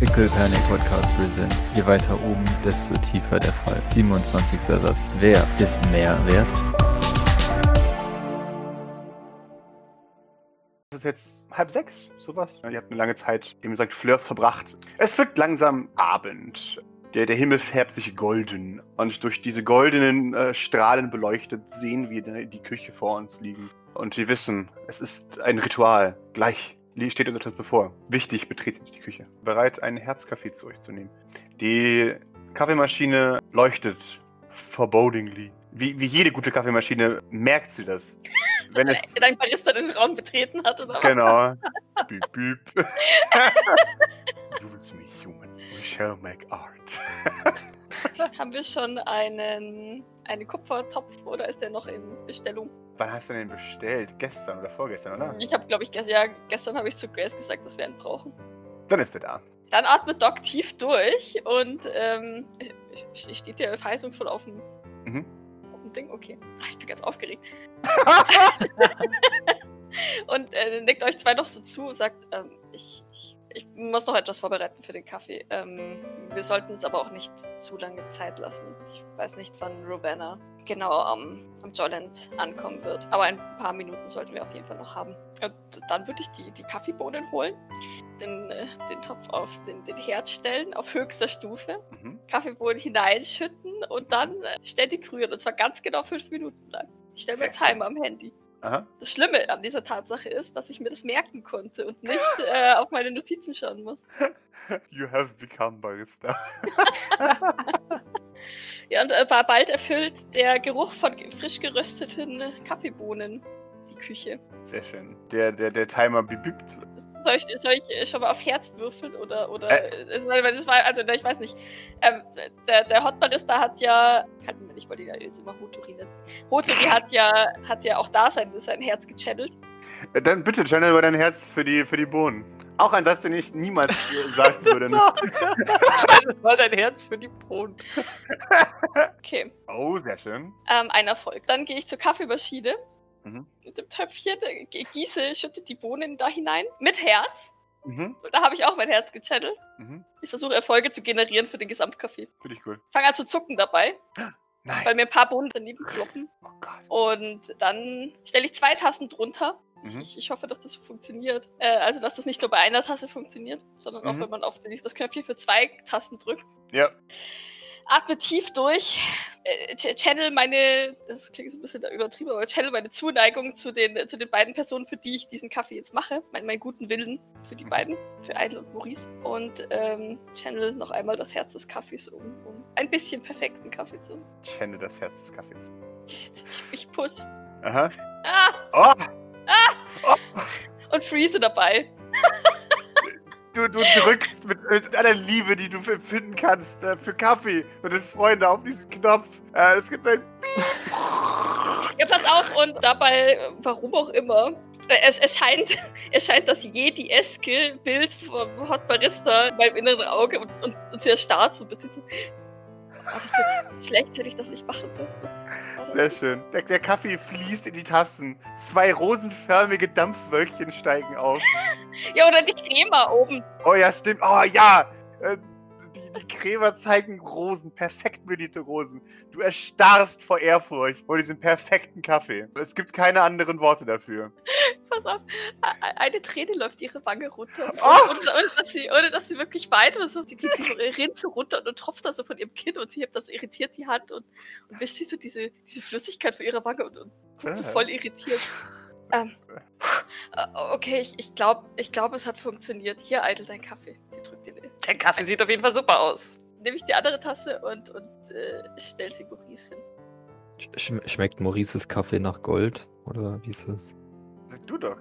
Pickle Panic Podcast Presents. Je weiter oben, desto tiefer der Fall. 27. Satz. Wer ist mehr wert? Es ist jetzt halb sechs, sowas. Die hat eine lange Zeit, wie gesagt, Flirts verbracht. Es wird langsam Abend. Der, der Himmel färbt sich golden. Und durch diese goldenen äh, Strahlen beleuchtet sehen wir die Küche vor uns liegen. Und wir wissen, es ist ein Ritual. Gleich steht uns etwas bevor. Wichtig, betretet die Küche. Bereit, einen Herzkaffee zu euch zu nehmen. Die Kaffeemaschine leuchtet forebodingly. Wie, wie jede gute Kaffeemaschine merkt sie das. Wenn es Dein Barista den Raum betreten hat, oder was? Genau. Büb, büb. Use me, human. We shall make art. Haben wir schon einen, einen Kupfertopf oder ist der noch in Bestellung? Wann hast du den bestellt? Gestern oder vorgestern, oder? Ich habe, glaube ich, gest ja, gestern habe ich zu Grace gesagt, dass wir einen brauchen. Dann ist er da. Dann atmet Doc tief durch und ähm, ich- steht der verheißungsvoll auf dem, Mhm. auf dem Ding. Okay. Ach, ich bin ganz aufgeregt. und äh, nickt euch zwei noch so zu und sagt, ähm, ich, ich, ich muss noch etwas vorbereiten für den Kaffee. Ähm, wir sollten uns aber auch nicht zu lange Zeit lassen. Ich weiß nicht, wann Rowena genau am, am Jolland ankommen wird. Aber ein paar Minuten sollten wir auf jeden Fall noch haben. Und dann würde ich die, die Kaffeebohnen holen, den, äh, den Topf auf den, den Herd stellen, auf höchster Stufe, Mhm. Kaffeebohnen hineinschütten und dann äh, ständig rühren. Und zwar ganz genau fünf Minuten lang. Ich stelle mir Timer am Handy. Aha. Das Schlimme an dieser Tatsache ist, dass ich mir das merken konnte und nicht äh, auf meine Notizen schauen muss. You have become Barista. Ja, und äh, ba- bald erfüllt der Geruch von frisch gerösteten Kaffeebohnen Küche. Sehr schön. Der, der, der Timer bibübt. Soll ich, soll ich schon mal auf Herz würfeln oder oder äh, weil das war also ich weiß nicht. Ähm, der der Hot Barista hat ja kann mir nicht, weil die da jetzt immer Hotori nennt. Hotori hat ja hat ja auch da sein sein Herz gechannelt. Äh, Dann bitte, channel über dein Herz für die, für die Bohnen. Auch ein Satz, den ich niemals sagen würde. Mal dein Herz für die Bohnen. Okay, Oh, sehr schön. ähm, ein Erfolg. Dann gehe ich zur Kaffeemaschine Mhm. mit dem Töpfchen, äh, gieße, schütte die Bohnen da hinein mit Herz. Mhm. Und da habe ich auch mein Herz gechannelt. Mhm. Ich versuche Erfolge zu generieren für den Gesamtkaffee. Finde ich gut. Fange an zu zucken dabei, Nein. weil mir ein paar Bohnen daneben kloppen. Oh Gott. Und dann stelle ich zwei Tassen drunter. Mhm. Ich, ich hoffe, dass das funktioniert. Äh, also, dass das nicht nur bei einer Tasse funktioniert, sondern auch, Mhm. wenn man auf den- das Knöpfchen für zwei Tassen drückt. Ja. Atme tief durch. Äh, ch- channel meine, das klingt jetzt ein bisschen übertrieben, aber channel meine Zuneigung zu den, zu den beiden Personen, für die ich diesen Kaffee jetzt mache. Mein, meinen guten Willen für die beiden, für Idle und Maurice. Und ähm, channel noch einmal das Herz des Kaffees, um, um ein bisschen perfekten Kaffee zu. Channel das Herz des Kaffees. Shit, ich, ich push. Aha. Ah! Oh! Und freeze dabei. Du, du drückst mit, mit aller Liebe, die du empfinden kannst, äh, für Kaffee mit den Freunden auf diesen Knopf. Äh, es gibt ein. Ja, pass auf, und dabei, äh, warum auch immer, äh, es erscheint, erscheint das Jedi-eske Bild vom Hot Barista in meinem inneren Auge und, und, und sie erstarrt so ein bisschen so. War das jetzt schlecht? Hätte ich das nicht machen dürfen? Sehr schön. Der, der Kaffee fließt in die Tassen. Zwei rosenförmige Dampfwölkchen steigen auf. Ja, oder die Crema oben. Oh ja, stimmt. Oh ja. Äh, die, die Krämer zeigen Rosen, perfekt melierte Rosen. Du erstarrst vor Ehrfurcht vor diesem perfekten Kaffee. Es gibt keine anderen Worte dafür. Pass auf, eine Träne läuft ihre Wange runter. Oh! und, und dass sie, ohne dass sie wirklich weint, so, die, die, die rinnt so runter und tropft da so von ihrem Kinn und sie hebt da so irritiert die Hand und, und wischt sich so diese, diese Flüssigkeit von ihrer Wange und, und guckt so Ah. voll irritiert. Ähm, äh, okay, ich, ich glaube, ich glaub, es hat funktioniert. Hier, Eitel, dein Kaffee. Sie drückt den. Der Kaffee sieht auf jeden Fall super aus. Nehme ich die andere Tasse und, und äh, stell sie Maurice hin. Sch schmeckt Maurices Kaffee nach Gold? Oder wie ist das? Sag du doch.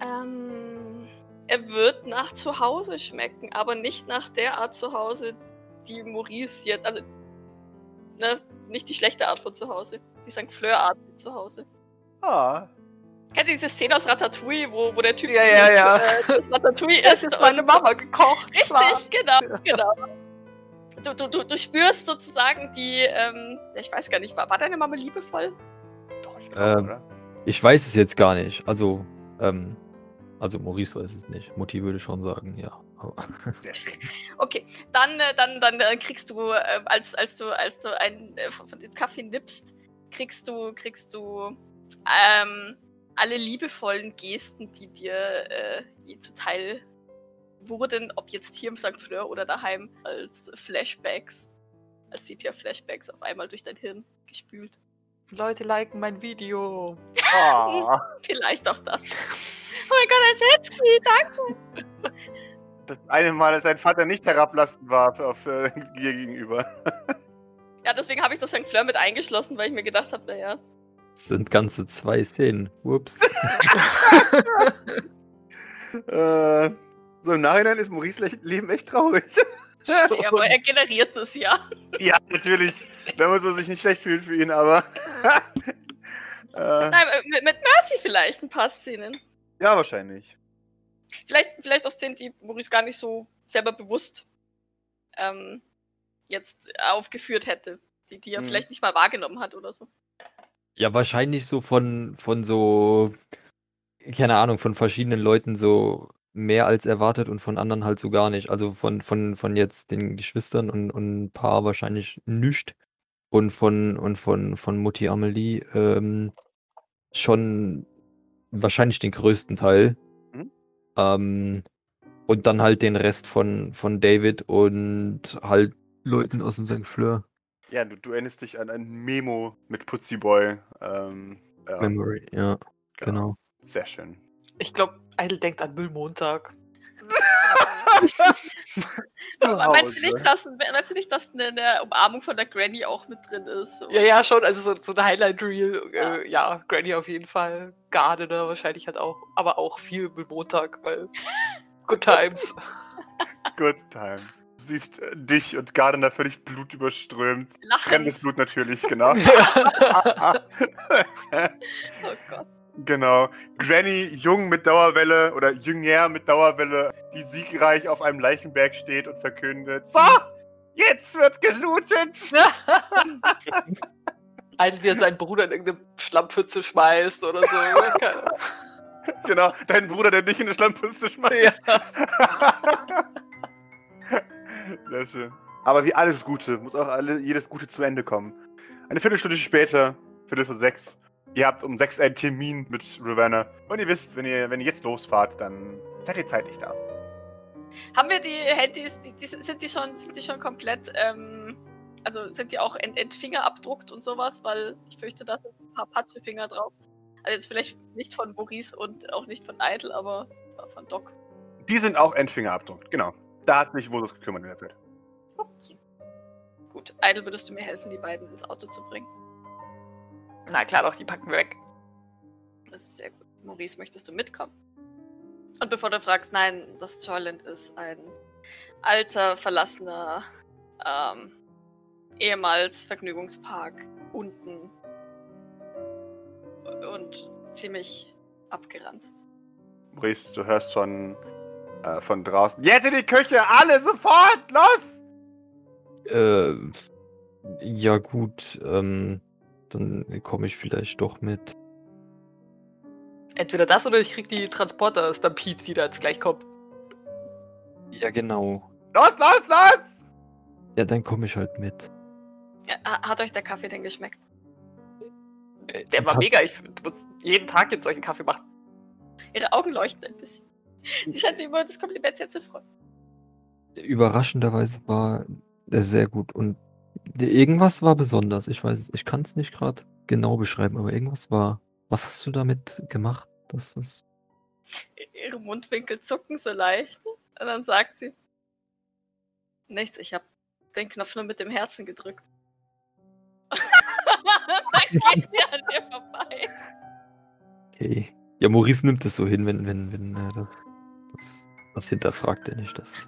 Ähm, er wird nach Zuhause schmecken, aber nicht nach der Art Zuhause, die Maurice jetzt, also, ne, nicht die schlechte Art von Zuhause, die St. Fleur-Art von Zuhause. Ah. Kennt ihr diese Szene aus Ratatouille, wo, wo der Typ Ja, ja, das, ja. Äh, das Ratatouille Das isst ist meine Mama gekocht. Richtig, klar. genau, genau. Du, du, du, du spürst sozusagen die, ähm, ja, ich weiß gar nicht, war, war deine Mama liebevoll? Doch, ich glaube, Ähm, oder? Ich weiß es jetzt gar nicht. Also, ähm, also Maurice weiß es nicht. Mutti würde schon sagen, ja. Okay, dann, äh, dann, dann äh, kriegst du, äh, als, als du, als du einen von von dem Kaffee nippst, kriegst du, kriegst du ähm, alle liebevollen Gesten, die dir äh, je zuteil wurden, ob jetzt hier im St. Fleur oder daheim, als Flashbacks, als Sepia-Flashbacks auf einmal durch dein Hirn gespült. Leute liken mein Video. Ah, Vielleicht auch das. Oh mein Gott, ein Jetski, danke. das eine Mal, dass sein Vater nicht herablassend war auf äh, dir gegenüber. Ja, deswegen habe ich das St. Fleur mit eingeschlossen, weil ich mir gedacht habe, naja, Es sind ganze zwei Szenen. Ups. Äh, so im Nachhinein ist Maurice Le- Leben echt traurig. Ja, aber er generiert es ja. ja, natürlich. Da muss er sich nicht schlecht fühlen für ihn, aber. äh, Nein, mit, mit Mercy vielleicht ein paar Szenen. ja, wahrscheinlich. Vielleicht, vielleicht auch Szenen, die Maurice gar nicht so selber bewusst ähm, jetzt aufgeführt hätte. Die, die er Mhm. vielleicht nicht mal wahrgenommen hat oder so. Ja, wahrscheinlich so von, von so, keine Ahnung, von verschiedenen Leuten so mehr als erwartet und von anderen halt so gar nicht. Also von, von, von jetzt den Geschwistern und, und ein paar wahrscheinlich nischt. Und von, und von, von Mutti Amelie ähm, schon wahrscheinlich den größten Teil. Mhm. Ähm, und dann halt den Rest von, von David und halt Leuten aus dem St. Fleur. Ja, du, du erinnerst dich an ein Memo mit Putzi Boy. Ähm, ja, Memory, ja, genau. Sehr schön. Ich glaube, Idle denkt an Müllmontag. Aber meinst du nicht, dass, meinst du nicht, dass eine, eine Umarmung von der Granny auch mit drin ist? So? Ja, ja, schon. Also so, so ein Highlight-Reel. Ja. Äh, ja, Granny auf jeden Fall. Gardener wahrscheinlich hat auch. Aber auch viel Müllmontag, weil. Good times. Good times. Du siehst äh, dich und Gardner völlig blutüberströmt. Lachend. Fremdes Blut natürlich, genau. Oh Gott. Genau. Granny, jung mit Dauerwelle oder jünger mit Dauerwelle, die siegreich auf einem Leichenberg steht und verkündet: So, jetzt wird gelootet! Einen, wie er seinen Bruder in irgendeine Schlammpfütze schmeißt oder so. Genau, dein Bruder, der dich in eine Schlammpfütze schmeißt. ja. Sehr schön. Aber wie alles Gute, muss auch alle, jedes Gute zu Ende kommen. Eine Viertelstunde später, Viertel vor sechs, ihr habt um sechs einen Termin mit Ravenna. Und ihr wisst, wenn ihr, wenn ihr jetzt losfahrt, dann seid ihr zeitlich da. Haben wir die Handys, die, die, sind, die schon, sind die schon komplett, ähm, also sind die auch ent, entfingerabdruckt und sowas? Weil ich fürchte, da sind ein paar Patschefinger drauf. Also jetzt vielleicht nicht von Maurice und auch nicht von Idle, aber von Doc. Die sind auch Endfingerabdruck, genau. Da hat sich Vodus gekümmert in der Zeit. Okay. Gut, Idle, würdest du mir helfen, die beiden ins Auto zu bringen? Na klar, doch, die packen wir weg. Das ist sehr gut. Maurice, möchtest du mitkommen? Und bevor du fragst, nein, das Joyland ist ein alter, verlassener, ähm, ehemals Vergnügungspark unten und ziemlich abgeranzt. Maurice, du hörst von, äh, von draußen. Jetzt in die Küche, alle sofort, los! Äh, ja gut, ähm, dann komme ich vielleicht doch mit. Entweder das oder ich krieg die Transporter-Stampede, die da jetzt gleich kommt. Ja genau. Los, los, los! Ja, dann komme ich halt mit. Ja, ha- hat euch der Kaffee denn geschmeckt? Äh, Der war mega. Ich muss jeden Tag jetzt solchen Kaffee machen. Ihre Augen leuchten ein bisschen. Sie scheint sich über das Kompliment sehr zu freuen. Überraschenderweise war er sehr gut und irgendwas war besonders. Ich weiß, es- ich kann es nicht gerade genau beschreiben, aber irgendwas war. Was hast du damit gemacht? Das ist. Ihre Mundwinkel zucken so leicht. Und dann sagt sie: Nichts, ich habe den Knopf nur mit dem Herzen gedrückt. dann geht sie an dir vorbei. Okay. Ja, Maurice nimmt es so hin, wenn, wenn, wenn äh, das, das. Das hinterfragt er nicht. Das.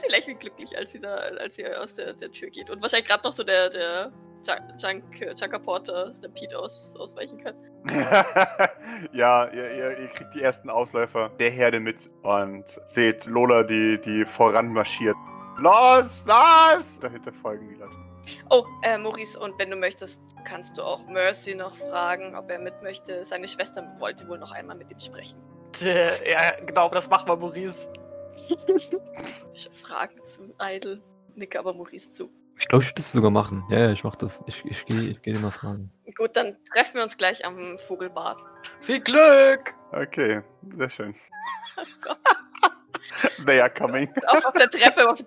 Sie lächelt glücklich, als sie da, als sie aus der, der Tür geht. Und wahrscheinlich gerade noch so der, der Junk, Junk, Junker Porter Stampede aus, ausweichen kann. ja, ihr, ihr, ihr kriegt die ersten Ausläufer der Herde mit und seht Lola, die, die voranmarschiert. Los, los! Dahinter folgen die Leute. Oh, äh, Maurice, und wenn du möchtest, kannst du auch Mercy noch fragen, ob er mit möchte. Seine Schwester wollte wohl noch einmal mit ihm sprechen. Äh, Ja, genau, das machen wir, Maurice. Ich hab Fragen zu Idle. Nicke aber Maurice zu. Ich glaube, ich würde das sogar machen. Ja, ja, ich mach das. Ich, ich gehe ich geh dir mal fragen. Gut, dann treffen wir uns gleich am Vogelbad. Viel Glück! Okay, sehr schön. They are coming. Auf, auf der Treppe. Was,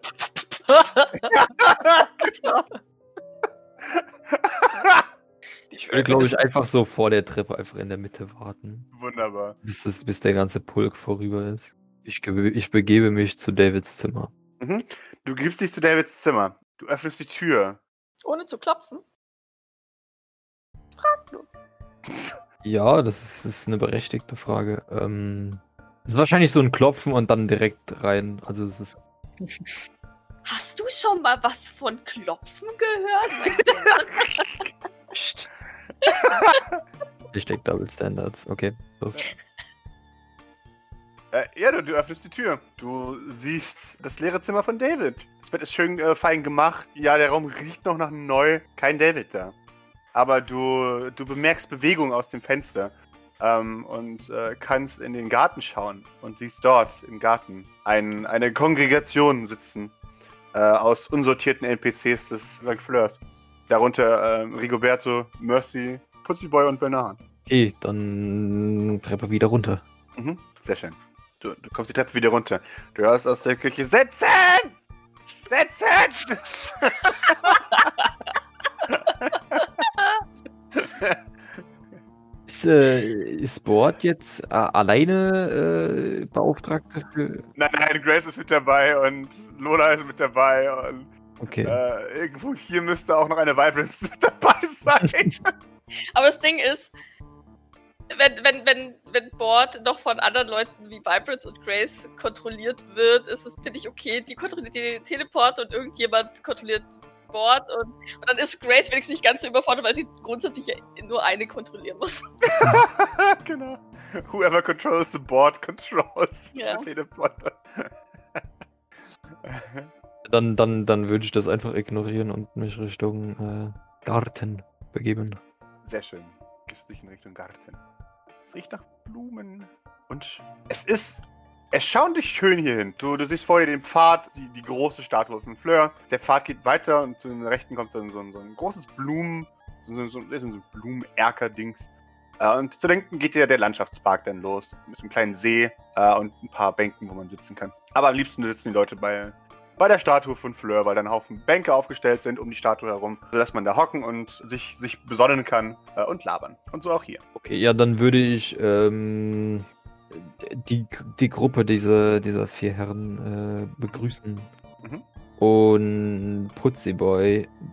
Ich würde, glaube ich, einfach so vor der Treppe einfach in der Mitte warten, Wunderbar. bis, das, bis der ganze Pulk vorüber ist. Ich, gebe, ich begebe mich zu Davids Zimmer. Du gibst dich zu Davids Zimmer. Du öffnest die Tür. ohne zu klopfen. Frag nur. Ja, das ist, ist eine berechtigte Frage. Ähm, es ist wahrscheinlich so ein Klopfen und dann direkt rein. Also es ist. Hast du schon mal was von Klopfen gehört? Ich denke Double Standards. Okay, los. Äh, ja, du, du öffnest die Tür. Du siehst das leere Zimmer von David. Das Bett ist schön äh, fein gemacht. Ja, der Raum riecht noch nach neu. Kein David da. Aber du, du bemerkst Bewegung aus dem Fenster. Ähm, und äh, kannst in den Garten schauen und siehst dort im Garten ein, eine Kongregation sitzen äh, aus unsortierten NPCs des St. Fleurs. Darunter ähm, Rigoberto, Mercy, Putzyboy und Bernard. Okay, dann Treppe wieder runter. Mhm, sehr schön. Du, du kommst die Treppe wieder runter. Du hörst aus der Küche Sitzen! Sitzen! Ist, äh, ist Board jetzt äh, alleine äh, Beauftragte für. nein, nein, Grace ist mit dabei und Lola ist mit dabei und Okay. äh, irgendwo hier müsste auch noch eine Vibrance mit dabei sein. Aber das Ding ist, wenn, wenn, wenn, wenn Board noch von anderen Leuten wie Vibrance und Grace kontrolliert wird, ist es, finde ich, okay. Die kontrolliert die Teleport und irgendjemand kontrolliert Board und, und dann ist Grace wenigstens nicht ganz so überfordert, weil sie grundsätzlich nur eine kontrollieren muss. genau. Whoever controls the board controls Ja. the Teleporter. Dann, dann, dann würde ich das einfach ignorieren und mich Richtung äh, Garten begeben. Sehr schön. Gibst dich in Richtung Garten. Es riecht nach Blumen. Und es ist erstaunlich schön hier hin. Du, du siehst vor dir den Pfad, die, die große Statue von Fleur. Der Pfad geht weiter und zu den Rechten kommt dann so ein, so ein großes Blumen, so, so, so ein Blumenerker-Dings. Äh, und zu denken geht ja der Landschaftspark dann los. Mit einem kleinen See äh, und ein paar Bänken, wo man sitzen kann. Aber am liebsten sitzen die Leute bei, bei der Statue von Fleur, weil dann ein Haufen Bänke aufgestellt sind um die Statue herum, sodass man da hocken und sich, sich besonnen kann äh, und labern. Und so auch hier. Okay, ja, dann würde ich ähm, die, die Gruppe dieser, dieser vier Herren äh, begrüßen. Mhm. Und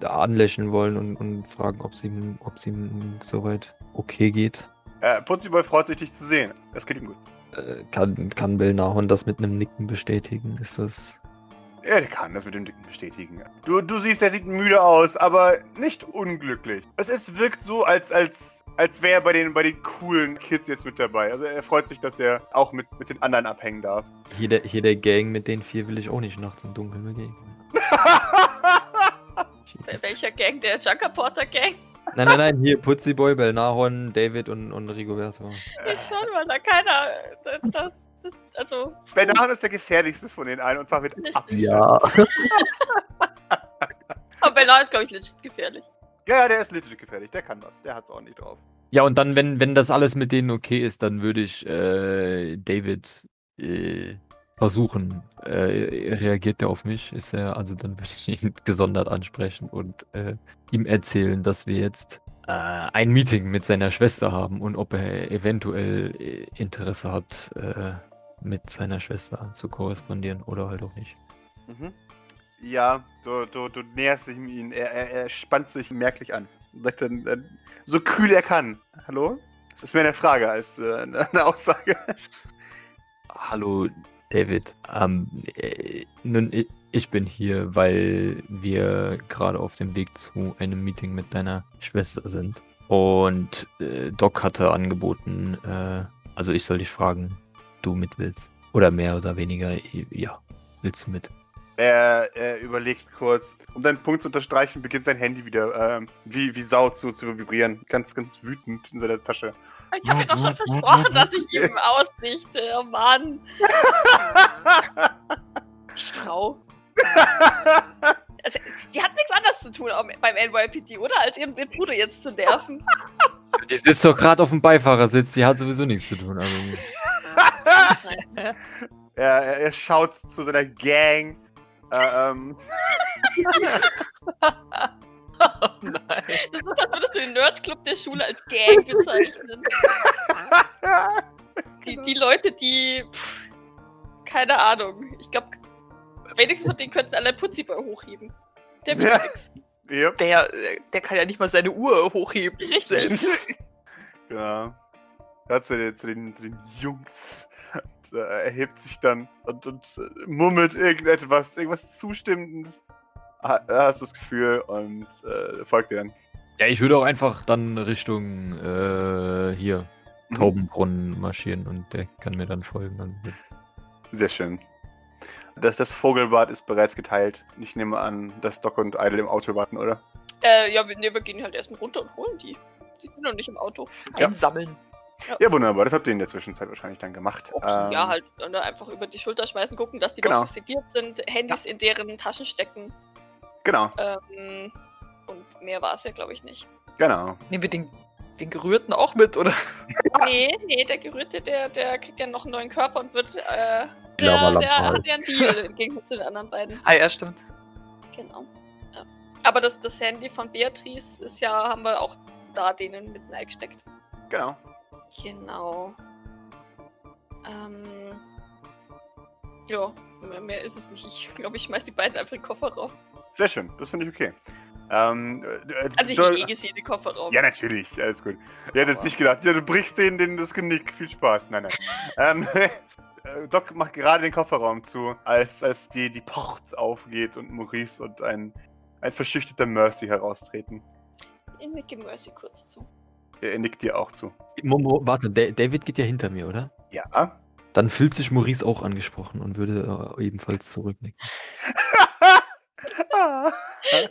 da anlächeln wollen und, und fragen, ob es ihm, ob es ihm soweit okay geht. Äh, Putzyboy freut sich, dich zu sehen. Das geht ihm gut. Äh, kann, kann Belnahon das mit einem Nicken bestätigen? Ist das. Ja, der kann das mit dem Dicken bestätigen. Du, du siehst, er sieht müde aus, aber nicht unglücklich. Es ist, wirkt so, als, als, als wäre er bei den, bei den coolen Kids jetzt mit dabei. Also er freut sich, dass er auch mit, mit den anderen abhängen darf. Hier der, hier der Gang mit den vier will ich auch nicht nachts im Dunkeln begegnen. Welcher Gang? Der Junker Porter Gang? Nein, nein, nein, hier Putzyboy, Belnahon, David und, und Rigoberto. Ich schon, weil da keiner. Da, das, also, Benan ist der gefährlichste von den allen und zwar mit Richtig. Abstand. Ja. aber Bernard ist, glaube ich, legit gefährlich. ja, ja, der ist legit gefährlich. Der kann das. Der hat's ordentlich drauf. Ja, und dann, wenn, wenn das alles mit denen okay ist, dann würde ich äh, David äh, versuchen. Äh, reagiert er auf mich? Ist er, also dann würde ich ihn gesondert ansprechen und äh, ihm erzählen, dass wir jetzt äh, ein Meeting mit seiner Schwester haben und ob er eventuell äh, Interesse hat, äh, mit seiner Schwester zu korrespondieren oder halt auch nicht. Mhm. Ja, du, du, du näherst dich ihm. Er, er, er spannt sich merklich an. Sagt dann, äh, so kühl er kann. Hallo? Das ist mehr eine Frage als äh, eine Aussage. Hallo, David. Ähm, äh, nun, ich bin hier, weil wir gerade auf dem Weg zu einem Meeting mit deiner Schwester sind. Und äh, Doc hatte angeboten, äh, also ich soll dich fragen, du mit willst. Oder mehr oder weniger, ja, willst du mit? Er, er überlegt kurz. Um deinen Punkt zu unterstreichen, beginnt sein Handy wieder ähm, wie, wie Sau zu, zu vibrieren. Ganz, ganz wütend in seiner Tasche. Ich habe ihm doch schon versprochen, dass ich ihm ausrichte. Oh Mann. Die Frau. Also, die hat nichts anderes zu tun auch beim NYPD, oder? Als ihren Bruder jetzt zu nerven. Die sitzt doch gerade auf dem Beifahrersitz, die hat sowieso nichts zu tun. Also. Er, er, er schaut zu seiner Gang. Äh, ähm, Oh nein. Das ist, als würdest du den Nerdclub der Schule als Gang bezeichnen. Die, die Leute, die. Pff, keine Ahnung. Ich glaube, wenigstens von denen könnten alle Putziboy hochheben. Der will Ja. nix. yep. Der, der kann ja nicht mal seine Uhr hochheben. Richtig. Selbst. Ja. Ja, zu den, zu den, zu den Jungs. Und, äh, er hebt sich dann und, und äh, murmelt irgendetwas, irgendwas Zustimmendes. Ha, hast du das Gefühl und äh, folgt dir dann. Ja, ich würde auch einfach dann Richtung äh, hier Mhm. Taubenbrunnen marschieren und der kann mir dann folgen. Dann wird- Sehr schön. Das, das Vogelbad ist bereits geteilt. Ich nehme an, dass Doc und Idle im Auto warten, oder? Äh, ja, wir, nee, wir gehen halt erstmal runter und holen die. Die sind noch nicht im Auto. Ja. Einsammeln. Ja, wunderbar. Das habt ihr in der Zwischenzeit wahrscheinlich dann gemacht. Okay, Ähm, ja, halt ne, einfach über die Schulter schmeißen, gucken, dass die Genau. noch sediert sind, Handys in deren Taschen stecken. Genau, Ähm, und mehr war es ja, glaube ich, nicht. genau. Nehmen wir den, den Gerührten auch mit, oder? Nee, nee, der Gerührte, der, der kriegt ja noch einen neuen Körper und wird, äh, der, der hat ja einen Deal im Gegensatz zu den anderen beiden. Ah ja, stimmt. Genau. Ja. Aber das, das Handy von Beatrice ist ja, haben wir auch da denen mit reingesteckt. Genau. Genau. Ähm. Ja, mehr, ist es nicht. Ich glaube, ich schmeiß die beiden einfach in den Kofferraum. Sehr schön. Das finde ich okay. Ähm, äh, Also ich soll- lege sie in den Kofferraum. Ja, natürlich. Alles gut. Ich hätte jetzt nicht gedacht, ja, du brichst denen, denen das Genick. Viel Spaß. Nein, nein. ähm, äh, Doc macht gerade den Kofferraum zu, als, als die, die Port aufgeht und Maurice und ein, ein verschüchterter Mercy heraustreten. Ich nicke Mercy kurz zu. Er nickt dir auch zu. Momo, warte, Da- David geht ja hinter mir, oder? Ja. Dann fühlt sich Maurice auch angesprochen und würde äh, ebenfalls zurücknicken.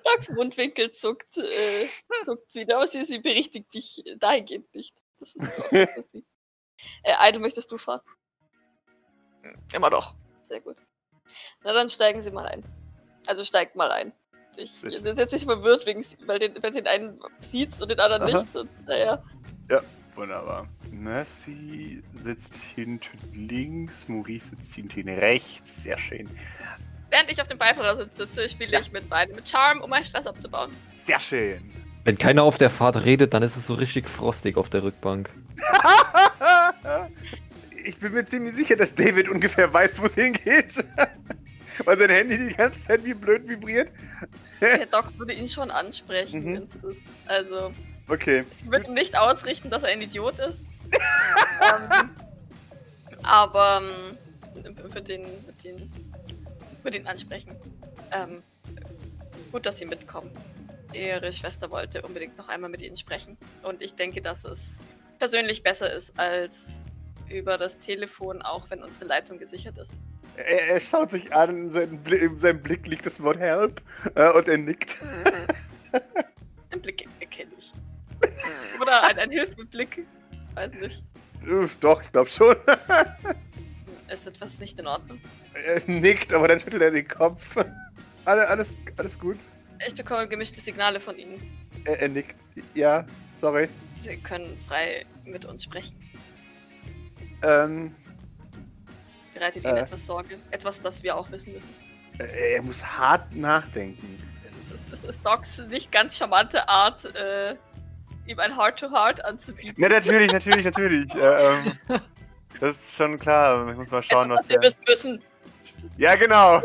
Docs Mundwinkel zuckt, äh, zuckt wieder, aber sie, sie berichtigt dich dahingehend nicht. Das ist für sie. Äh, Idle, möchtest du fahren? Immer doch. Sehr gut. Na dann steigen sie mal ein. Also steigt mal ein. Ich bin jetzt nicht verwirrt, wegen, weil, den, weil sie den einen sieht und den anderen Aha. nicht. Und, naja. Wunderbar. Mercy sitzt hinten links, Maurice sitzt hinten rechts. Sehr schön. Während ich auf dem Beifahrersitz sitze, spiele ich mit beiden mit Charm, um meinen Stress abzubauen. Sehr schön. Wenn keiner auf der Fahrt redet, dann ist es so richtig frostig auf der Rückbank. Ich bin mir ziemlich sicher, dass David ungefähr weiß, wo es hingeht. Weil sein Handy die ganze Zeit wie blöd vibriert. Der Doc würde ihn schon ansprechen, Mhm. wenn es ist. Also, Okay. sie würden nicht ausrichten, dass er ein Idiot ist. ähm, aber ähm, für den, für den, für den ansprechen. Ähm, gut, dass sie mitkommen. Ihre Schwester wollte unbedingt noch einmal mit ihnen sprechen. Und ich denke, dass es persönlich besser ist als über das Telefon, auch wenn unsere Leitung gesichert ist. Er, er schaut sich an, in seinem, Bli in seinem Blick liegt das Wort Help äh, und er nickt. Den Blick erkenne ich. Oder ein, ein Hilfeblick. Weiß nicht. Doch, ich glaube schon. Ist etwas nicht in Ordnung? er nickt, aber dann schüttelt er den Kopf. Alle, alles, alles gut. Ich bekomme gemischte Signale von Ihnen. Er, er nickt. Ja, sorry. Sie können frei mit uns sprechen. Ähm, Bereitet Ihnen Äh. etwas Sorge? Etwas, das wir auch wissen müssen. er er muss hart nachdenken. Es ist, es ist Docs nicht ganz charmante Art, äh, ihm ein Heart-to-Heart anzubieten. Na, natürlich, natürlich, natürlich. Äh, ähm, das ist schon klar. Ich muss mal schauen, etwas, was das wir wissen müssen. Ja, genau.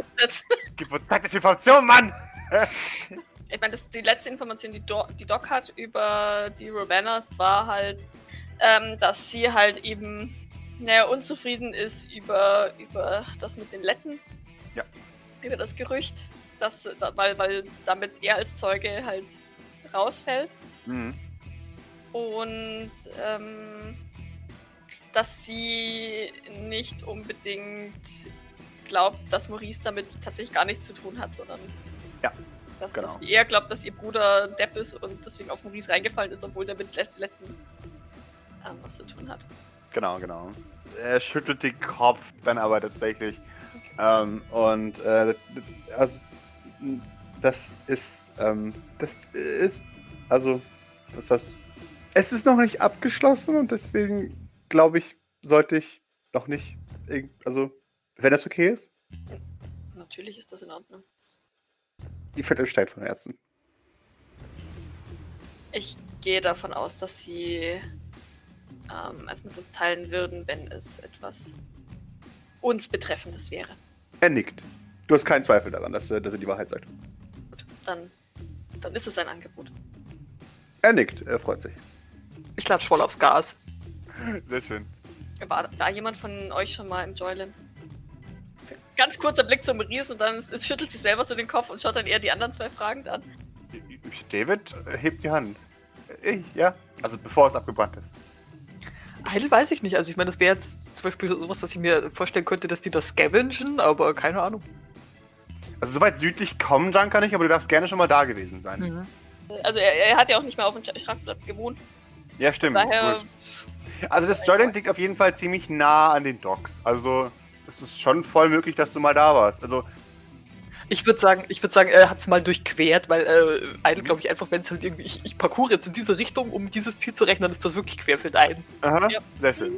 Gib uns Information, Mann! ich meine, die letzte Information, die, Do die Doc hat über die Robanas, war halt, ähm, dass sie halt eben naja, unzufrieden ist über, über das mit den Letten. Ja. Über das Gerücht, dass, da, weil, weil damit er als Zeuge halt rausfällt. Mhm. Und ähm, dass sie nicht unbedingt glaubt, dass Maurice damit tatsächlich gar nichts zu tun hat, sondern Ja, dass, genau. dass sie eher glaubt, dass ihr Bruder Depp ist und deswegen auf Maurice reingefallen ist, obwohl der mit Letten ähm, was zu tun hat. Genau, genau. Er schüttelt den Kopf dann aber tatsächlich. Ähm, und äh, also, das ist, ähm, das ist, also, das was. Es ist noch nicht abgeschlossen und deswegen glaube ich, sollte ich noch nicht, also, wenn das okay ist, Natürlich ist das in Ordnung. die fällt im Stein von Herzen. Ich gehe davon aus, dass sie ähm, es mit uns teilen würden, wenn es etwas uns Betreffendes wäre. Er nickt. Du hast keinen Zweifel daran, dass, er- dass er die Wahrheit sagt. Gut, dann, dann ist es ein Angebot. Er nickt, er freut sich. Ich klatsch voll aufs Gas. Sehr schön. War, war jemand von euch schon mal im Joyland? Ganz kurzer Blick zum Maurice und dann es, es schüttelt sich selber so den Kopf und schaut dann eher die anderen zwei fragend an. David äh, hebt die Hand. Ich, ja. Also bevor es abgebrannt ist. Heidel weiß ich nicht. Also ich meine, das wäre jetzt zum Beispiel sowas, was ich mir vorstellen könnte, dass die das scavengen, aber keine Ahnung. Also so weit südlich kommen Junker nicht, aber du darfst gerne schon mal da gewesen sein. Mhm. Also er, er hat ja auch nicht mehr auf dem Sch- Schachplatz gewohnt. Ja, stimmt. Daher. Also das Joyland liegt auf jeden Fall ziemlich nah an den Docks. Also es ist schon voll möglich, dass du mal da warst. Also Ich würde sagen, ich würde sagen, er hat es mal durchquert, weil äh, Idle, glaube ich, einfach, wenn es halt irgendwie, ich, ich parkour jetzt in diese Richtung, um dieses Ziel zu rechnen, dann ist das wirklich querfeldein. aha, Ja. sehr schön.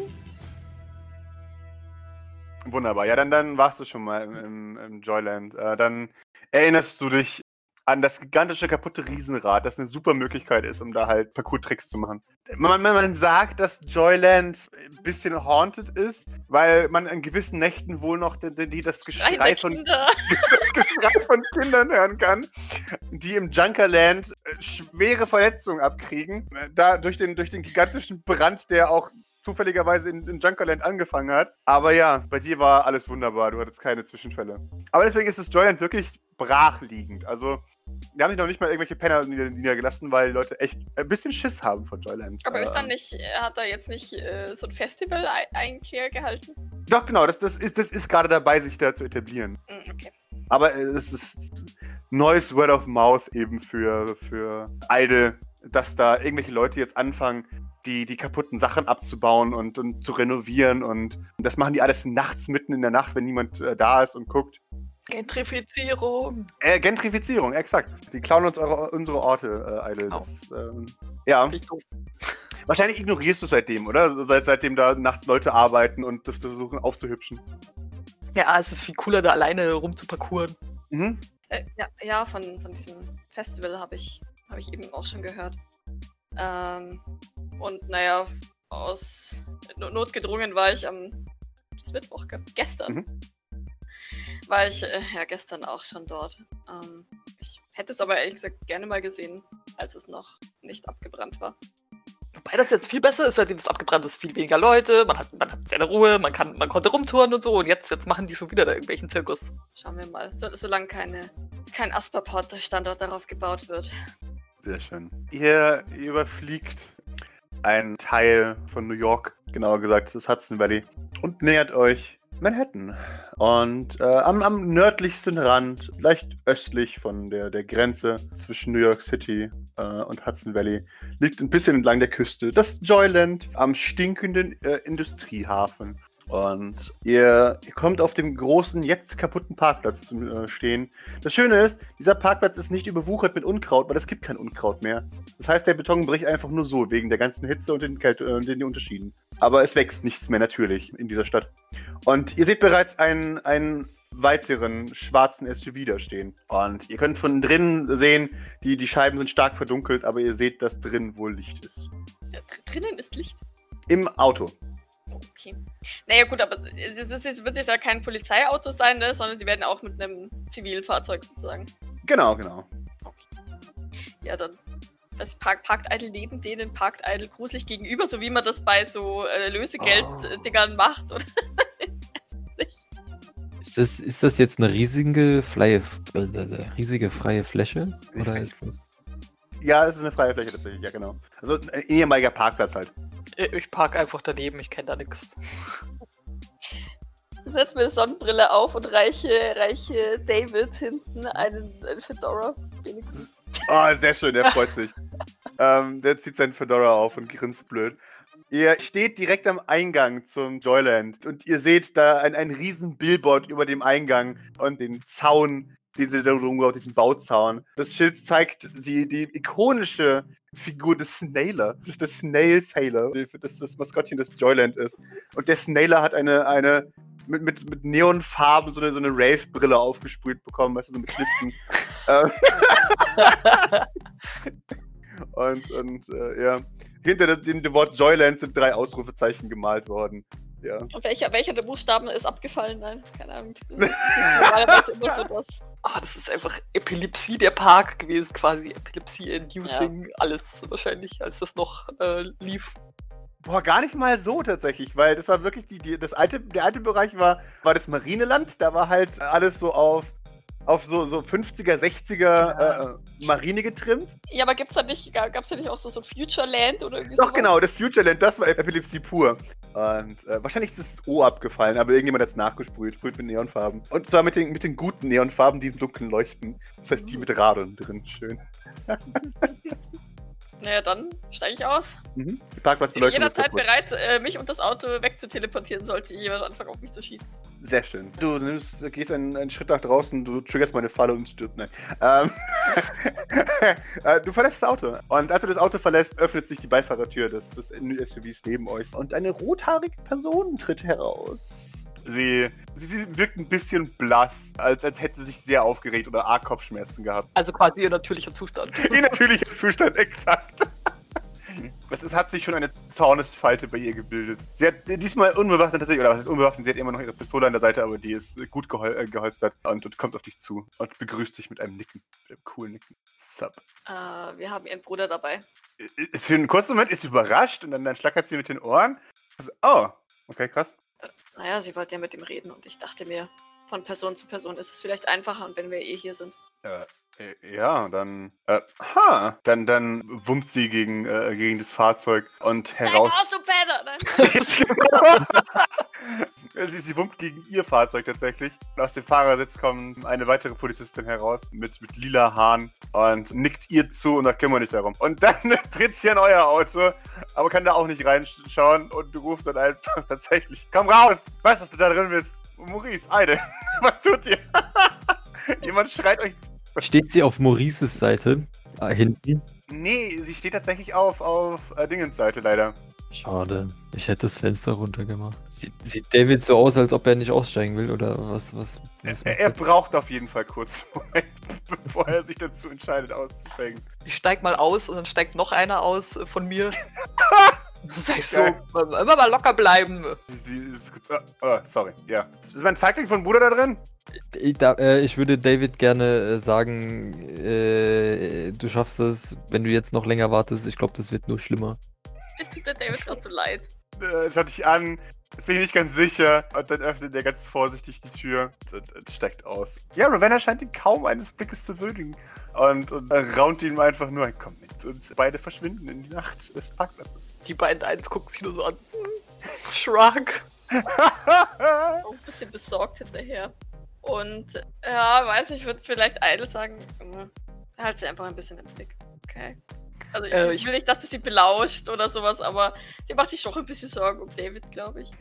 Wunderbar. Ja, dann, dann warst du schon mal im, im, im Joyland. Äh, dann erinnerst du dich an das gigantische kaputte Riesenrad, das eine super Möglichkeit ist, um da halt Parcours-Tricks zu machen. Man, man, man sagt, dass Joyland ein bisschen haunted ist, weil man in gewissen Nächten wohl noch die, die, das Schrei Geschrei von das Geschrei von Kindern hören kann, die im Junkerland äh, schwere Verletzungen abkriegen, äh, da durch den, durch den gigantischen Brand, der auch zufälligerweise in, in Junkerland angefangen hat. Aber ja, bei dir war alles wunderbar, du hattest keine Zwischenfälle. Aber deswegen ist das Joyland wirklich brachliegend. Also, wir haben sich noch nicht mal irgendwelche Penner nieder- niedergelassen, weil Leute echt ein bisschen Schiss haben von Joyland. Aber ist Ähm, dann nicht, hat er jetzt nicht äh, so ein Festival ein- Einkehr gehalten? Doch, genau, das, das ist, das ist gerade dabei, sich da zu etablieren. Hm, okay. Aber es ist neues Word of Mouth eben für, für Idle, dass da irgendwelche Leute jetzt anfangen, die, die kaputten Sachen abzubauen und, und zu renovieren. Und das machen die alles nachts mitten in der Nacht, wenn niemand äh, da ist und guckt. Gentrifizierung. Äh, Gentrifizierung, exakt. Die klauen uns eure, unsere Orte, äh, Idle. Genau. Das, ähm, ja, wahrscheinlich ignorierst du seitdem, oder? Seit, seitdem da nachts Leute arbeiten und das versuchen aufzuhübschen. Ja, es ist viel cooler, da alleine rumzuparkouren. Mhm. Äh, ja, ja von, von diesem Festival habe ich, hab ich eben auch schon gehört. Ähm, und naja, aus No- Not gedrungen war ich am Mittwoch, gell? gestern. Mhm. War ich äh, ja gestern auch schon dort. Ähm, ich hätte es aber ehrlich gesagt gerne mal gesehen, als es noch nicht abgebrannt war. Wobei das jetzt viel besser ist, seitdem es abgebrannt ist, viel weniger Leute, man hat, man hat seine Ruhe, man, kann, man konnte rumtouren und so und jetzt, jetzt machen die schon wieder da irgendwelchen Zirkus. Schauen wir mal. So, solange keine, kein Asperport-Standort darauf gebaut wird. Sehr schön. Ihr, ihr überfliegt einen Teil von New York, genauer gesagt das Hudson Valley, und nähert euch Manhattan. Und äh, am, am nördlichsten Rand, leicht östlich von der, der Grenze zwischen New York City äh, und Hudson Valley, liegt ein bisschen entlang der Küste das Joyland am stinkenden äh, Industriehafen. Und ihr, ihr kommt auf dem großen, jetzt kaputten Parkplatz zum äh, Stehen. Das Schöne ist, dieser Parkplatz ist nicht überwuchert mit Unkraut, weil es gibt kein Unkraut mehr. Das heißt, der Beton bricht einfach nur so, wegen der ganzen Hitze und den, Kälte, äh, den Unterschieden. Aber es wächst nichts mehr natürlich in dieser Stadt. Und ihr seht bereits einen, einen weiteren schwarzen SUV da stehen. Und ihr könnt von drinnen sehen, die, die Scheiben sind stark verdunkelt, aber ihr seht, dass drin wohl Licht ist. Drinnen ist Licht. Im Auto. Okay. Naja, gut, aber es, es, es wird jetzt ja kein Polizeiauto sein, ne, sondern sie werden auch mit einem Zivilfahrzeug sozusagen. Genau, genau. Ja, dann. Das parkt, parkt Idle neben denen, parkt Idle gruselig gegenüber, so wie man das bei so äh, Lösegeld-Dingern macht, oder? Ist das, ist das jetzt eine riesige, freie, äh, riesige freie Fläche? Oder Ja, es ist eine freie Fläche tatsächlich, ja genau. Also ein ehemaliger Parkplatz halt. Ich ich park einfach daneben, ich kenne da nichts. setze mir eine Sonnenbrille auf und reiche, reiche David hinten einen, einen Fedora. Wenigstens. Oh, sehr schön, der freut sich. ähm, der zieht seinen Fedora auf und grinst blöd. Ihr steht direkt am Eingang zum Joyland und ihr seht da ein, ein riesen Billboard über dem Eingang und den Zaun, den sie da drumherum diesen Bauzaun. Das Schild zeigt die, die ikonische Figur des Snailer. Das ist der Snail Sailor, das das Maskottchen des Joyland ist. Und der Snailer hat eine, eine mit, mit, mit Neonfarben so eine, so eine Rave-Brille aufgesprüht bekommen, weißt du, so mit Schlitzen. Ähm, und und äh, ja, hinter dem, dem Wort Joyland sind drei Ausrufezeichen gemalt worden. Ja. Welcher, welcher der Buchstaben ist abgefallen? Nein, keine Ahnung. Das ist normalerweise immer so das. Ah, das ist einfach Epilepsie der Park gewesen, quasi. Epilepsie-inducing, alles wahrscheinlich, als das noch äh, lief. Boah, gar nicht mal so tatsächlich, weil das war wirklich die, die das alte, der alte Bereich war, war das Marineland, da war halt alles so auf auf so, so 50er, 60er ja. äh, Marine getrimmt. Ja, aber gibt's da nicht, gab es da nicht auch so, so Futureland oder irgendwie Doch, sowas? genau, das Futureland, das war Epilepsie pur. Und äh, wahrscheinlich ist das O abgefallen, aber irgendjemand hat es nachgesprüht, sprüht mit Neonfarben. Und zwar mit den, mit den guten Neonfarben, die im Dunkeln leuchten. Das heißt, die mit Radeln drin, schön. Naja, dann steige ich aus. Mhm. Die Parkplatzbeleuchtung Jederzeit bereit, äh, mich und das Auto wegzuteleportieren, sollte jemand anfangen, auf mich zu schießen. Sehr schön. Du nimmst, gehst einen, einen Schritt nach draußen, du triggerst meine Falle und stirbt. Nein. Ähm, äh, du verlässt das Auto. Und als du das Auto verlässt, öffnet sich die Beifahrertür des, des SUVs neben euch. Und eine rothaarige Person tritt heraus. Sie, sie, sie wirkt ein bisschen blass, als, als hätte sie sich sehr aufgeregt oder arg Kopfschmerzen gehabt. Also quasi ihr natürlicher Zustand. ihr natürlicher Zustand, exakt. Es, es, hat sich schon eine Zornesfalte bei ihr gebildet. Sie hat diesmal unbewaffnet tatsächlich, oder was ist unbewaffnet, sie hat immer noch ihre Pistole an der Seite, aber die ist gut gehol äh, geholstert und, und, kommt auf dich zu und begrüßt dich mit einem Nicken, mit einem coolen Nicken. Sup. Uh, wir haben ihren Bruder dabei. Ist für einen kurzen Moment ist sie überrascht und dann, dann schlackert sie mit den Ohren. Also, oh, okay, krass. Naja, sie wollte ja mit ihm reden und ich dachte mir, von Person zu Person ist es vielleicht einfacher und wenn wir eh hier sind. Äh, äh, ja, dann. Äh, ha! Dann, dann wummt sie gegen, äh, gegen das Fahrzeug und heraus. Dein sie, sie wummt gegen ihr Fahrzeug tatsächlich. Und aus dem Fahrersitz kommt eine weitere Polizistin heraus mit, mit lila Haaren und nickt ihr zu und sagt, kümmere nicht darum. Und dann tritt sie an euer Auto, aber kann da auch nicht reinschauen und ruft dann einfach tatsächlich, komm raus! Weißt du, dass du da drin bist? Maurice, Eide, was tut ihr? Jemand schreit euch Steht sie auf Maurices Seite? Äh, hinten? Nee, sie steht tatsächlich auf, auf äh, Dingens Seite leider. Schade. Ich hätte das Fenster runtergemacht. Sieht, sieht David so aus, als ob er nicht aussteigen will, oder was? was, was er, er braucht auf jeden Fall kurz bevor er sich dazu entscheidet, auszusteigen. Ich steig mal aus und dann steigt noch einer aus von mir. Sag ich so, immer mal locker bleiben. Sie ist, oh, oh, sorry, ja. Ist mein Feigling von Bruder da drin? Ich, da, äh, ich würde David gerne äh, sagen, äh, du schaffst es, wenn du jetzt noch länger wartest. Ich glaube, das wird nur schlimmer. Tut der David gerade so leid. Äh, schaut dich an, ist sich nicht ganz sicher und dann öffnet er ganz vorsichtig die Tür und, und steigt aus. Ja, Ravenna scheint ihn kaum eines Blickes zu würdigen und, und raunt ihm einfach nur ein Komm mit und beide verschwinden in die Nacht des Parkplatzes. Die beiden eins gucken sich nur so an. Shrug. Auch ein bisschen besorgt hinterher. Und ja, weiß ich, würde vielleicht Idle sagen, äh, halt sie einfach ein bisschen im Blick. Okay. Also ich, äh, ich, will nicht, dass du sie belauscht oder sowas, aber sie macht sich schon ein bisschen Sorgen um David, glaube ich.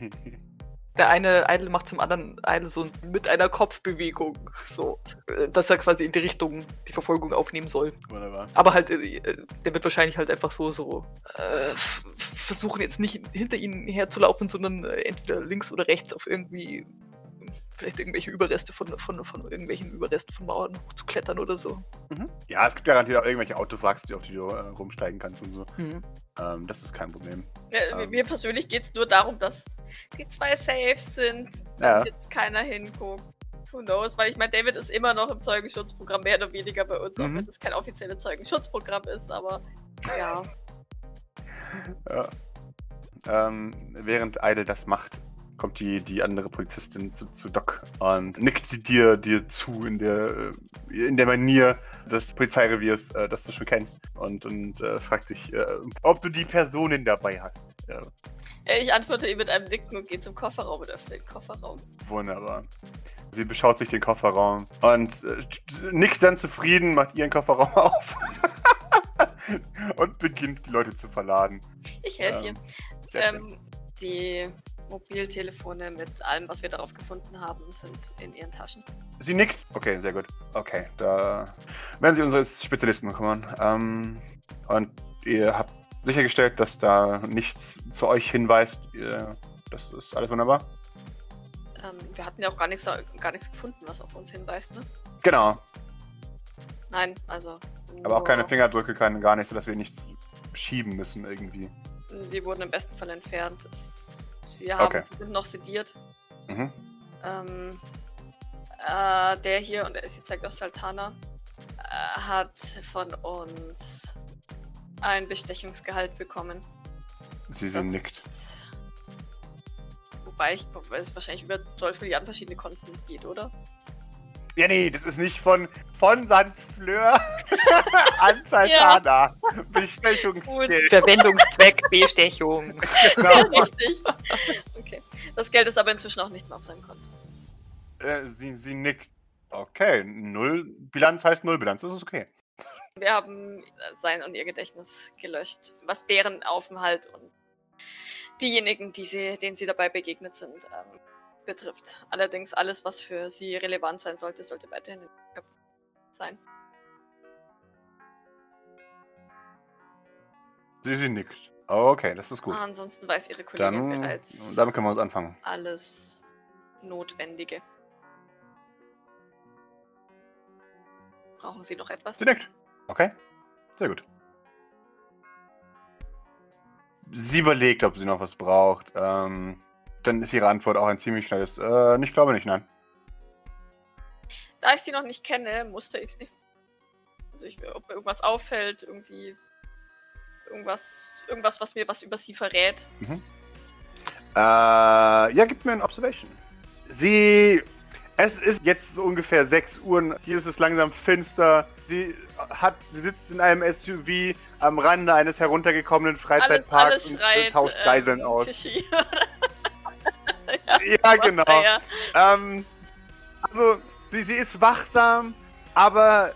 Der eine Idle macht zum anderen Idle so mit einer Kopfbewegung, so, äh, dass er quasi in die Richtung die Verfolgung aufnehmen soll. Wunderbar. Aber halt, äh, der wird wahrscheinlich halt einfach so, so äh, versuchen jetzt nicht hinter ihnen herzulaufen, sondern äh, entweder links oder rechts auf irgendwie vielleicht irgendwelche Überreste von, von, von irgendwelchen Überresten von Mauern zu klettern oder so. Mhm. Ja, es gibt garantiert auch irgendwelche Autowracks, auf die du äh, rumsteigen kannst und so. Mhm. Ähm, das ist kein Problem. Ja, ähm, mir persönlich geht es nur darum, dass die zwei safe sind, ja. jetzt keiner hinguckt. Who knows? Weil ich meine, David ist immer noch im Zeugenschutzprogramm mehr oder weniger bei uns, mhm. auch wenn es kein offizielles Zeugenschutzprogramm ist, aber ja. ja. Ähm, während Idle das macht, kommt die, die andere Polizistin zu, zu Doc und nickt dir, dir zu in der, in der Manier des Polizeireviers, äh, das du schon kennst. Und, und äh, fragt dich, äh, ob du die Personen dabei hast. Ja. Ich antworte ihm mit einem Nicken und gehe zum Kofferraum und öffne den Kofferraum. Wunderbar. Sie beschaut sich den Kofferraum und äh, nickt dann zufrieden, macht ihren Kofferraum auf und beginnt die Leute zu verladen. Ich helfe ähm, ihr. Ähm, die Mobiltelefone mit allem, was wir darauf gefunden haben, sind in ihren Taschen. Sie nickt. Okay, sehr gut. Okay, da werden Sie unsere Spezialisten kümmern. Ähm, und ihr habt sichergestellt, dass da nichts zu euch hinweist. Das ist alles wunderbar. Ähm, wir hatten ja auch gar nichts, gar nichts gefunden, was auf uns hinweist, ne? Genau. Nein, also. Aber auch keine Fingerdrücke, keine, gar nichts, sodass wir nichts schieben müssen irgendwie. Die wurden im besten Fall entfernt. Es, sie haben okay. sind noch sediert. Mhm. Ähm, äh, der hier, und sie zeigt auf Saltana, äh, hat von uns ein Bestechungsgehalt bekommen. Sie sind nickt. Wobei ich, weil es wahrscheinlich über 12 Milliarden verschiedene Konten geht, oder? Ja, nee, das ist nicht von, von St. Fleur an Saltana. Ja. Bestechungsgeld. Verwendungszweck Bestechung. Genau. Richtig. Okay. Das Geld ist aber inzwischen auch nicht mehr auf seinem Konto. Äh, sie, sie nickt. Okay, Null Bilanz heißt Null Bilanz, das ist okay. Wir haben sein und ihr Gedächtnis gelöscht, was deren Aufenthalt und diejenigen, die sie, denen sie dabei begegnet sind, ähm, betrifft. Allerdings alles, was für sie relevant sein sollte, sollte weiterhin in den Köpfen sein. Sie, sie nickt. Okay, das ist gut. Ah, ansonsten weiß ihre Kollegin Dann, bereits. Damit können wir uns anfangen. Alles Notwendige. Brauchen Sie noch etwas? Sie nickt. Okay, sehr gut. Sie überlegt, ob sie noch was braucht. Ähm, dann ist ihre Antwort auch ein ziemlich schnelles. Äh, ich glaube nicht, nein. Da ich sie noch nicht kenne, musste ich sie. Also, ich, ob mir irgendwas auffällt, irgendwie. Irgendwas, irgendwas, was mir was über sie verrät. Mhm. Äh, ja, gib mir ein Observation. Sie. Es ist jetzt so ungefähr 6 Uhr. Hier ist es langsam finster. Sie hat, sie sitzt in einem SUV am Rande eines heruntergekommenen Freizeitparks und schreit, tauscht Geiseln ähm, aus. Ja, genau. Ja. Ähm, also, sie, sie ist wachsam, aber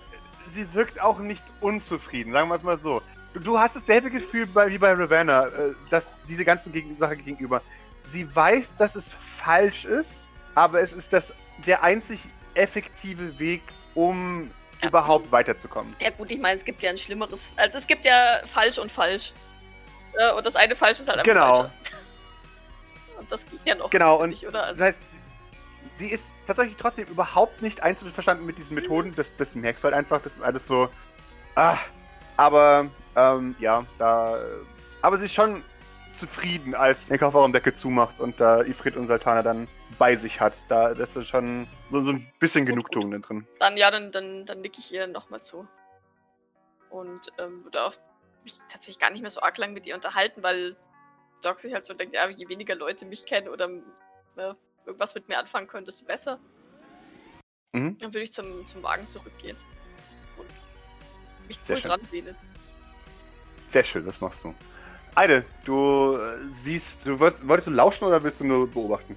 sie wirkt auch nicht unzufrieden, sagen wir es mal so. Du hast dasselbe Gefühl bei, wie bei Ravenna, äh, dass diese ganze Sache gegenüber. Sie weiß, dass es falsch ist, aber es ist das, der einzig effektive Weg, um ja. überhaupt weiterzukommen. Ja gut, ich meine, es gibt ja ein schlimmeres. Also es gibt ja falsch und falsch. Und das eine falsch ist halt einfach genau. falsch. Und das geht ja noch. Genau, und nicht, oder? das heißt, sie ist tatsächlich trotzdem überhaupt nicht einzuverstanden mit diesen Methoden. Das, das merkst du halt einfach. Das ist alles so. Ah, aber, ähm, ja, da. Aber sie ist schon zufrieden, als den Kofferraumdecke zumacht und da Ifrit und Saltana dann bei sich hat. Da das ist schon so, so ein bisschen Genugtuung drin. Dann ja, dann, dann, dann nicke ich ihr nochmal zu. Und ähm, würde auch mich tatsächlich gar nicht mehr so arg lang mit ihr unterhalten, weil Doc sich halt so denkt, ja, je weniger Leute mich kennen oder ne, irgendwas mit mir anfangen können, desto besser. Mhm. Dann würde ich zum, zum Wagen zurückgehen. Und mich Sehr cool dran wählen. Sehr schön, das machst du. Eide, du äh, siehst, du wolltest, wolltest du lauschen oder willst du nur beobachten?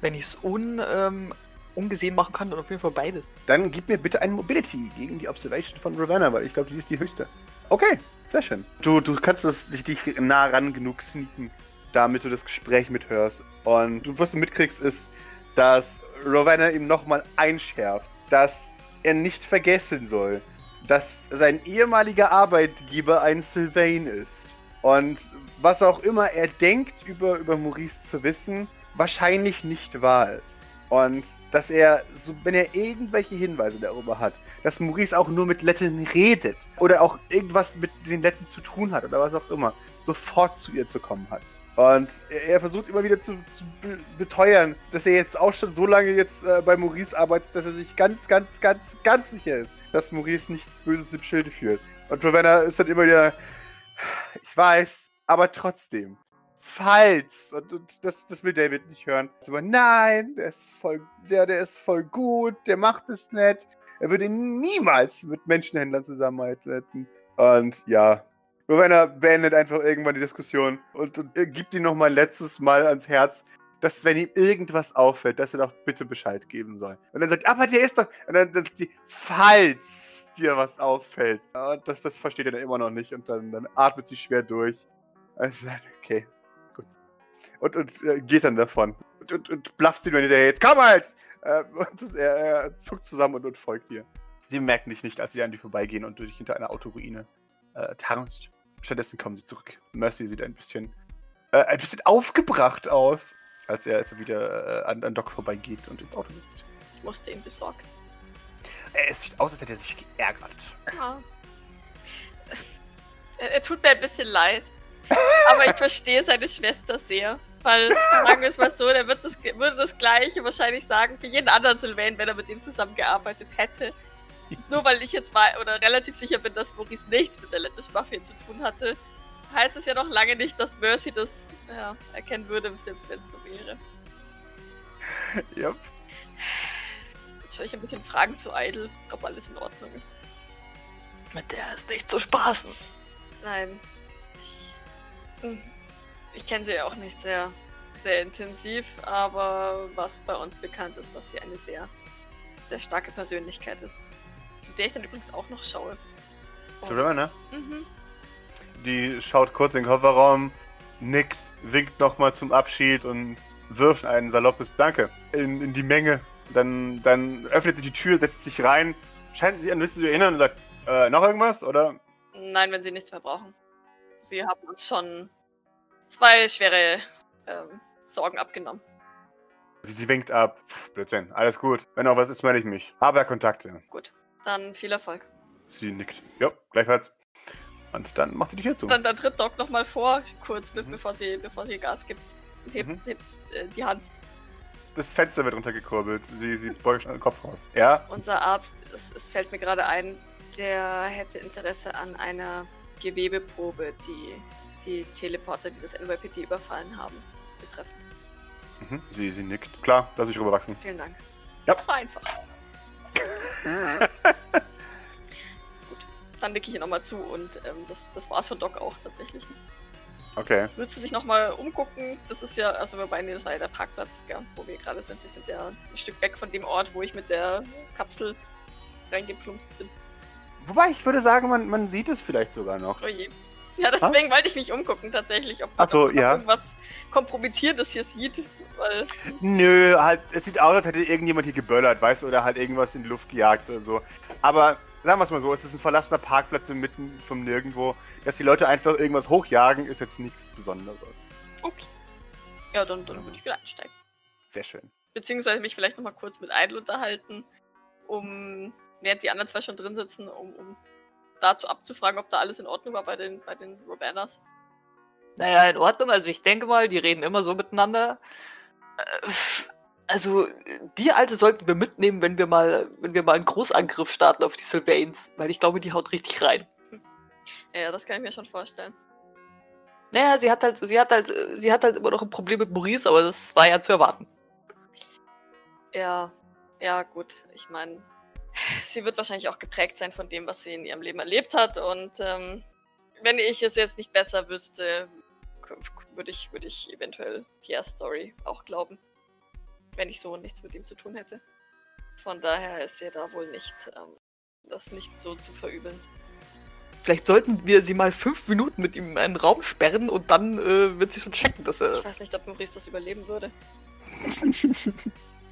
Wenn ich es un, ähm, ungesehen machen kann, dann auf jeden Fall beides. Dann gib mir bitte ein Mobility gegen die Observation von Ravenna, weil ich glaube, die ist die höchste. Okay, sehr schön. Du, du kannst das, dich nah ran genug sneaken, damit du das Gespräch mithörst. Und du, was du mitkriegst, ist, dass Ravenna ihm nochmal einschärft, dass er nicht vergessen soll, dass sein ehemaliger Arbeitgeber ein Sylvain ist. Und was auch immer er denkt, über, über Maurice zu wissen, wahrscheinlich nicht wahr ist. Und dass er, so, wenn er irgendwelche Hinweise darüber hat, dass Maurice auch nur mit Letten redet oder auch irgendwas mit den Letten zu tun hat oder was auch immer, sofort zu ihr zu kommen hat. Und er versucht immer wieder zu, zu beteuern, dass er jetzt auch schon so lange jetzt äh, bei Maurice arbeitet, dass er sich ganz, ganz, ganz, ganz sicher ist, dass Maurice nichts Böses im Schilde führt. Und Ravenna ist dann immer wieder, ich weiß, aber trotzdem. Falls, und, und das, das will David nicht hören. Aber nein, der ist voll, der, der ist voll gut, der macht es nett. Er würde niemals mit Menschenhändlern zusammenarbeiten. Und ja, Rowena beendet einfach irgendwann die Diskussion und, und gibt ihm noch mal ein letztes Mal ans Herz, dass wenn ihm irgendwas auffällt, dass er doch bitte Bescheid geben soll. Und dann sagt, aber der ist doch, und dann das die, falls dir was auffällt. Und das, das versteht er dann immer noch nicht und dann, dann atmet sie schwer durch. Also, okay. Und, und äh, geht dann davon. Und, und, und blafft sie nur hinterher, jetzt komm halt! Äh, und er, er, zuckt zusammen und, und folgt ihr. Sie merken dich nicht, als sie an dir vorbeigehen und du dich hinter einer Autoruine äh, tarnst. Stattdessen kommen sie zurück. Mercy sieht ein bisschen, äh, ein bisschen aufgebracht aus, als er, als er wieder äh, an, an Doc vorbeigeht und ins Auto sitzt. Ich musste ihn besorgen. Äh, es sieht aus, als hätte er sich geärgert. Ja. Er, er tut mir ein bisschen leid. Aber ich verstehe seine Schwester sehr. Weil, sagen wir es mal so, der wird das, würde das Gleiche wahrscheinlich sagen für jeden anderen Sylvain, wenn er mit ihm zusammengearbeitet hätte. Nur weil ich jetzt war oder relativ sicher bin, dass Maurice nichts mit der letzten Mafia zu tun hatte, heißt es ja noch lange nicht, dass Mercy das ja, erkennen würde, selbst wenn es so wäre. Yep. Ich ein bisschen Fragen zu Idle, ob alles in Ordnung ist. Mit der ist nicht zu spaßen. Nein. Ich, kenne sie ja auch nicht sehr, sehr intensiv, aber was bei uns bekannt ist, dass sie eine sehr, sehr starke Persönlichkeit ist. Zu der ich dann übrigens auch noch schaue. Zu River, ne? Mhm. Die schaut kurz in den Kofferraum, nickt, winkt nochmal zum Abschied und wirft ein saloppes Danke in, in die Menge. Dann, dann öffnet sie die Tür, setzt sich rein, scheint sich an nichts zu erinnern und sagt, äh, noch irgendwas, oder? Nein, wenn sie nichts mehr brauchen. Sie haben uns schon zwei schwere ähm, Sorgen abgenommen. Sie, sie winkt ab. Pff, Blödsinn, alles gut. Wenn noch was ist, melde ich mich. Habe Kontakte. Gut, dann viel Erfolg. Sie nickt. Ja, gleichfalls. Und dann macht sie die Tür zu. Dann, dann tritt Doc nochmal vor, kurz mit, Mhm. bevor, sie, bevor sie Gas gibt. Und hebt, Mhm. hebt äh, die Hand. Das Fenster wird runtergekurbelt. Sie, sie beugt den Kopf raus. Ja? Unser Arzt, es, es fällt mir gerade ein, der hätte Interesse an einer Gewebeprobe, die die Teleporter, die das NYPD überfallen haben, betreffend. Mhm. Sie, sie nickt. Klar, lass ich rüberwachsen. Vielen Dank. Ja. Das war einfach. Gut, dann nicke ich ihr nochmal zu und ähm, das, das war's von Doc auch tatsächlich. Okay. Würdest du sich nochmal umgucken? Das ist ja, also wobei, nee, das war ja der Parkplatz, gell, wo wir gerade sind. Wir sind ja ein Stück weg von dem Ort, wo ich mit der Kapsel reingeplumpst bin. Wobei, ich würde sagen, man, man sieht es vielleicht sogar noch. Oh je. Ja, deswegen wollte ich mich umgucken tatsächlich, ob Ach so, man ja. irgendwas Kompromittiertes hier sieht, weil Nö, halt, es sieht aus, als hätte irgendjemand hier geböllert, weißt du, oder halt irgendwas in die Luft gejagt oder so. Aber sagen wir es mal so, es ist ein verlassener Parkplatz inmitten vom Nirgendwo. Dass die Leute einfach irgendwas hochjagen, ist jetzt nichts Besonderes. okay. Ja, dann, dann würde ich wieder einsteigen. Sehr schön. Beziehungsweise mich vielleicht nochmal kurz mit Idle unterhalten, um, während die anderen zwei schon drin sitzen, um, um dazu abzufragen, ob da alles in Ordnung war bei den, bei den Robanas. Naja, in Ordnung. Also ich denke mal, die reden immer so miteinander. Äh, Also, die Alte sollten wir mitnehmen, wenn wir mal, wenn wir mal einen Großangriff starten auf die Sylvains, weil ich glaube, die haut richtig rein. Ja, das kann ich mir schon vorstellen. Naja, sie hat halt, sie hat halt, sie hat halt immer noch ein Problem mit Maurice, aber das war ja zu erwarten. Ja, ja, gut. Ich meine, sie wird wahrscheinlich auch geprägt sein von dem, was sie in ihrem Leben erlebt hat. Und ähm, wenn ich es jetzt nicht besser wüsste, würde ich, würde ich eventuell Pierre's Story auch glauben. Wenn ich so nichts mit ihm zu tun hätte. Von daher ist ihr da wohl nicht, ähm, das nicht so zu verübeln. Vielleicht sollten wir sie mal fünf Minuten mit ihm in einen Raum sperren und dann äh, wird sie schon checken, dass er. Ich weiß nicht, ob Maurice das überleben würde.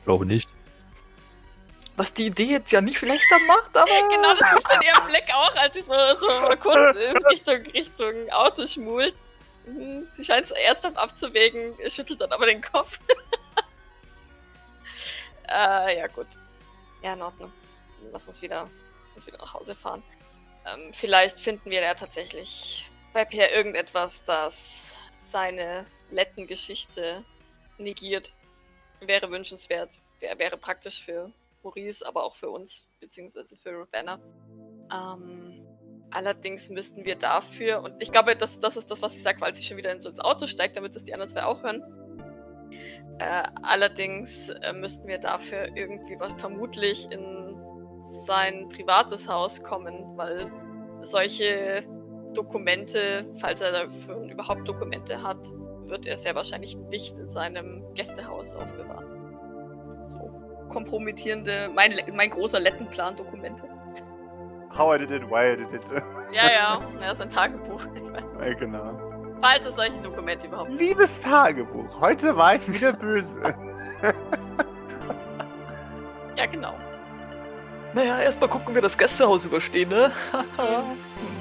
Glaube nicht. Was die Idee jetzt ja nicht schlechter macht, aber. genau, das ist dann ihr Blick auch, als sie so, so kurz Richtung, Richtung Auto schmult. Mhm, Sie scheint es ernsthaft abzuwägen, schüttelt dann aber den Kopf. äh, ja, gut. Ja, in Ordnung. Lass uns wieder, lass uns wieder nach Hause fahren. Ähm, vielleicht finden wir ja tatsächlich bei Pierre irgendetwas, das seine Letten-Geschichte negiert. Wäre wünschenswert. Wär, wäre praktisch für Maurice, aber auch für uns, beziehungsweise für Ravenna. Ähm, allerdings müssten wir dafür, und ich glaube, das, das ist das, was ich sage, weil sie schon wieder ins Auto steigt, damit das die anderen zwei auch hören. Äh, allerdings äh, müssten wir dafür irgendwie was vermutlich in sein privates Haus kommen, weil solche Dokumente, falls er dafür überhaupt Dokumente hat, wird er sehr wahrscheinlich nicht in seinem Gästehaus aufbewahren. Kompromittierende, mein, mein großer Lettenplan-Dokumente. How I did it, why I did it. Ja, ja, ja, sein Tagebuch. Ja, genau. Falls es solche Dokumente überhaupt gibt. Liebes Tagebuch, heute war ich wieder böse. Ja, genau. Naja, erstmal gucken wir das Gästehaus überstehen, ne?